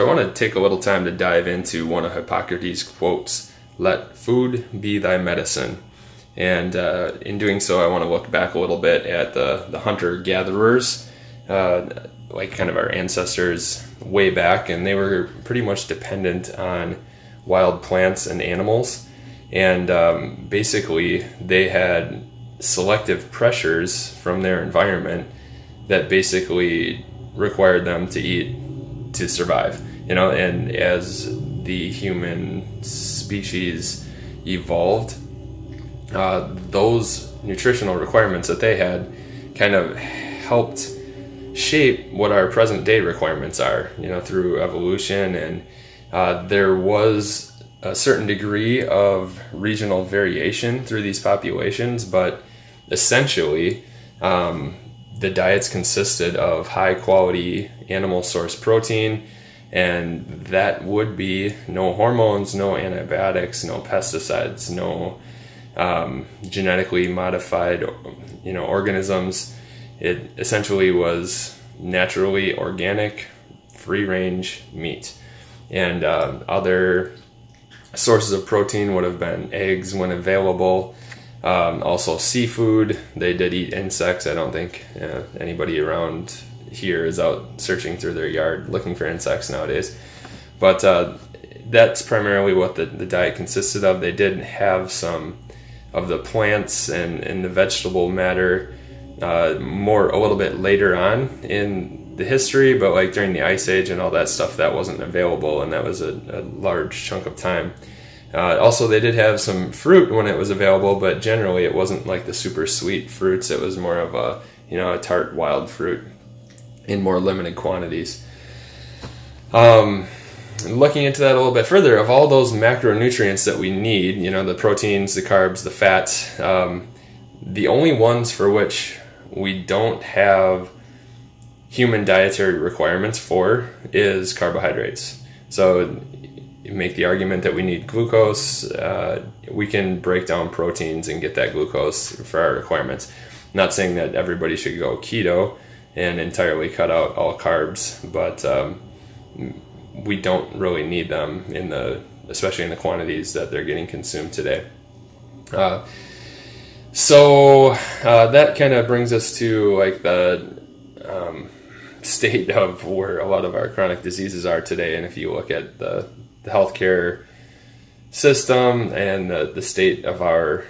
I want to take a little time to dive into one of Hippocrates' quotes Let food be thy medicine. And uh, in doing so, I want to look back a little bit at the, the hunter gatherers, uh, like kind of our ancestors way back, and they were pretty much dependent on wild plants and animals. And um, basically, they had selective pressures from their environment that basically required them to eat to survive. You know, and as the human species evolved, uh, those nutritional requirements that they had kind of helped shape what our present day requirements are. You know, through evolution, and uh, there was a certain degree of regional variation through these populations, but essentially, um, the diets consisted of high quality animal source protein, and that would be no hormones, no antibiotics, no pesticides, no um, genetically modified, you know, organisms. It essentially was naturally organic, free range meat, and uh, other sources of protein would have been eggs when available. Um, also, seafood. They did eat insects. I don't think uh, anybody around here is out searching through their yard looking for insects nowadays. But uh, that's primarily what the, the diet consisted of. They did have some of the plants and, and the vegetable matter uh, more a little bit later on in the history, but like during the Ice Age and all that stuff, that wasn't available, and that was a, a large chunk of time. Uh, also, they did have some fruit when it was available, but generally it wasn't like the super sweet fruits. It was more of a you know a tart wild fruit in more limited quantities. Um, looking into that a little bit further, of all those macronutrients that we need, you know, the proteins, the carbs, the fats, um, the only ones for which we don't have human dietary requirements for is carbohydrates. So make the argument that we need glucose. Uh, we can break down proteins and get that glucose for our requirements. Not saying that everybody should go keto and entirely cut out all carbs, but um, we don't really need them in the, especially in the quantities that they're getting consumed today. Uh, so uh, that kind of brings us to like the um, state of where a lot of our chronic diseases are today. And if you look at the, the healthcare system and the, the state of our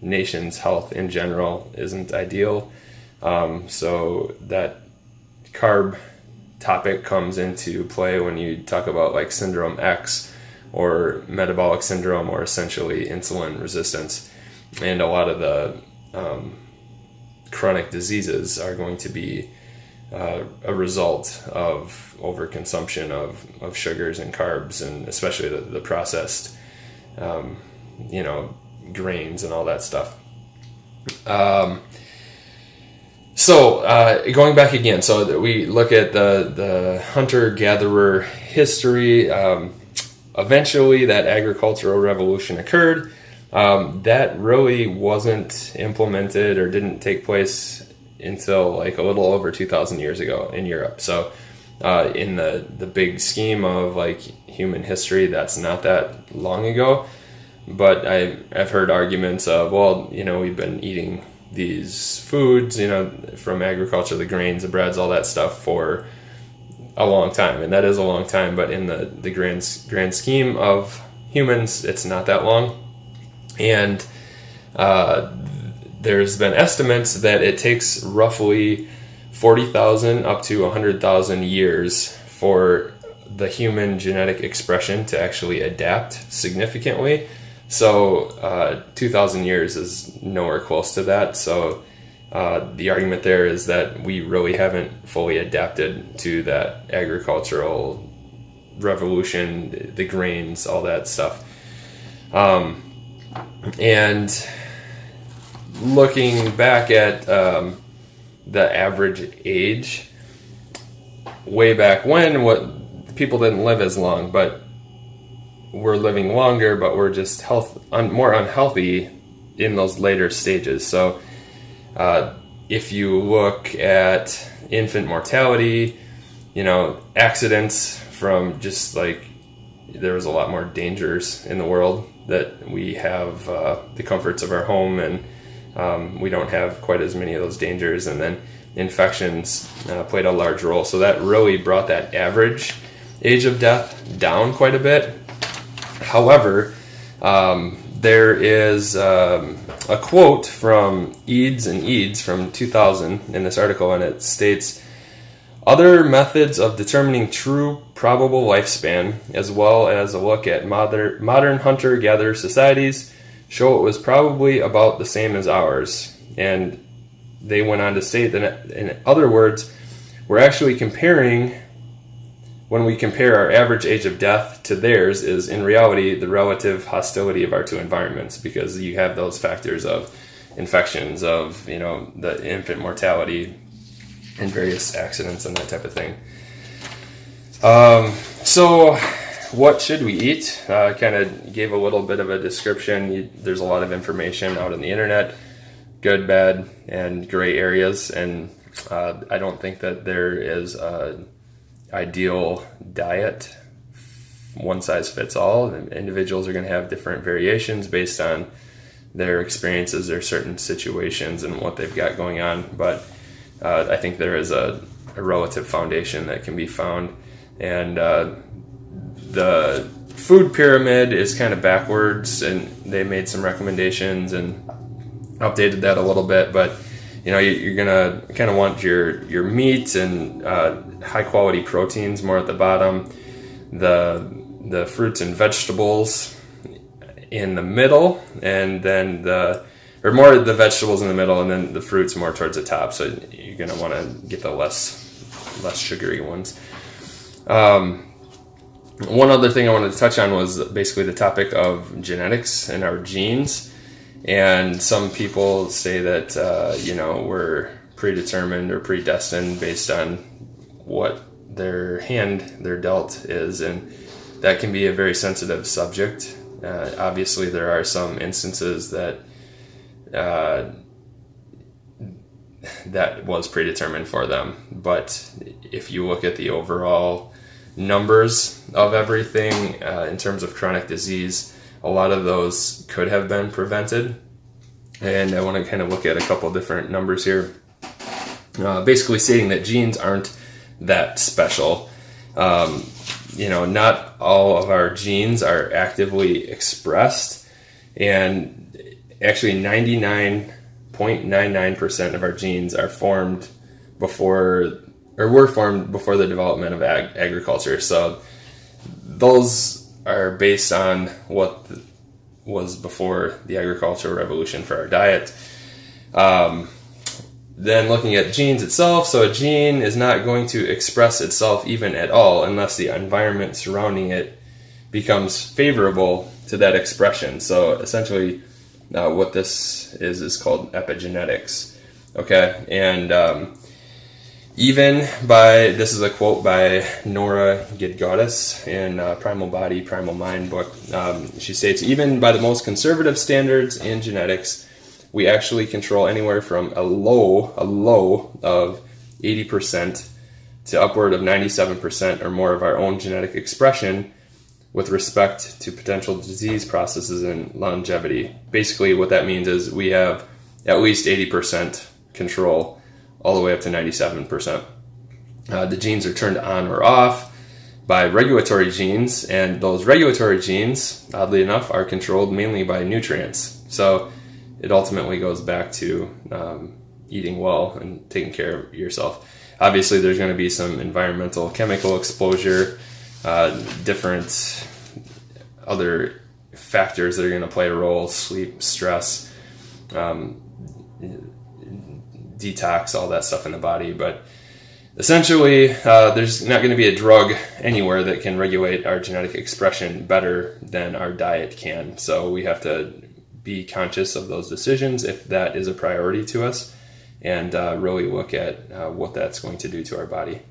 nation's health in general isn't ideal. Um, so that carb topic comes into play when you talk about like syndrome X or metabolic syndrome or essentially insulin resistance and a lot of the um, chronic diseases are going to be uh, a result of overconsumption of, of sugars and carbs, and especially the, the processed, um, you know, grains and all that stuff. Um, so uh, going back again, so we look at the the hunter gatherer history. Um, eventually, that agricultural revolution occurred um, that really wasn't implemented or didn't take place until like a little over 2,000 years ago in Europe. So, uh, in the, the big scheme of like human history, that's not that long ago. But I, I've heard arguments of, well, you know, we've been eating these foods, you know, from agriculture, the grains, the breads, all that stuff for a long time. And that is a long time, but in the, the grand, grand scheme of humans, it's not that long and uh, there's been estimates that it takes roughly 40,000 up to 100,000 years for the human genetic expression to actually adapt significantly. So, uh, 2,000 years is nowhere close to that. So, uh, the argument there is that we really haven't fully adapted to that agricultural revolution, the grains, all that stuff. Um, and looking back at um, the average age, way back when, what people didn't live as long, but we're living longer, but we're just health un, more unhealthy in those later stages. So, uh, if you look at infant mortality, you know, accidents from just like there was a lot more dangers in the world that we have uh, the comforts of our home and um, we don't have quite as many of those dangers. And then infections uh, played a large role. So that really brought that average age of death down quite a bit. However, um, there is um, a quote from Eades and Eades from 2000 in this article, and it states other methods of determining true probable lifespan, as well as a look at modern, modern hunter gatherer societies, show it was probably about the same as ours. And they went on to state that, in other words, we're actually comparing, when we compare our average age of death to theirs, is in reality the relative hostility of our two environments because you have those factors of infections, of you know the infant mortality, and various accidents and that type of thing. Um, so, what should we eat? I uh, kind of gave a little bit of a description. You, there's a lot of information out on the internet, good, bad, and gray areas, and uh, I don't think that there is a ideal diet. One size fits all. Individuals are going to have different variations based on their experiences, their certain situations, and what they've got going on. But uh, I think there is a, a, relative foundation that can be found. And uh, the food pyramid is kind of backwards, and they made some recommendations and updated that a little bit. But you know, you're gonna kind of want your your meat and uh, high quality proteins more at the bottom. The the fruits and vegetables in the middle, and then the or more the vegetables in the middle, and then the fruits more towards the top. So you're gonna want to get the less less sugary ones. Um, one other thing I wanted to touch on was basically the topic of genetics and our genes. And some people say that uh, you know we're predetermined or predestined based on what their hand their dealt is, and that can be a very sensitive subject. Uh, obviously, there are some instances that uh, that was predetermined for them. But if you look at the overall numbers of everything uh, in terms of chronic disease, a lot of those could have been prevented. And I want to kind of look at a couple different numbers here. Uh, basically, stating that genes aren't that special. Um, you know, not all of our genes are actively expressed, and actually 99.99% of our genes are formed before or were formed before the development of ag- agriculture so those are based on what was before the agricultural revolution for our diet um, then looking at genes itself so a gene is not going to express itself even at all unless the environment surrounding it becomes favorable to that expression so essentially uh, what this is is called epigenetics. Okay, and um, even by this is a quote by Nora Gedgaudas in uh, Primal Body, Primal Mind book. Um, she states, even by the most conservative standards in genetics, we actually control anywhere from a low, a low of 80% to upward of 97% or more of our own genetic expression with respect to potential disease processes and longevity. Basically, what that means is we have at least 80% control all the way up to 97%. Uh, the genes are turned on or off by regulatory genes, and those regulatory genes, oddly enough, are controlled mainly by nutrients. So it ultimately goes back to um, eating well and taking care of yourself. Obviously, there's going to be some environmental chemical exposure uh, different other factors that are going to play a role sleep, stress, um, detox, all that stuff in the body. But essentially, uh, there's not going to be a drug anywhere that can regulate our genetic expression better than our diet can. So we have to be conscious of those decisions if that is a priority to us and uh, really look at uh, what that's going to do to our body.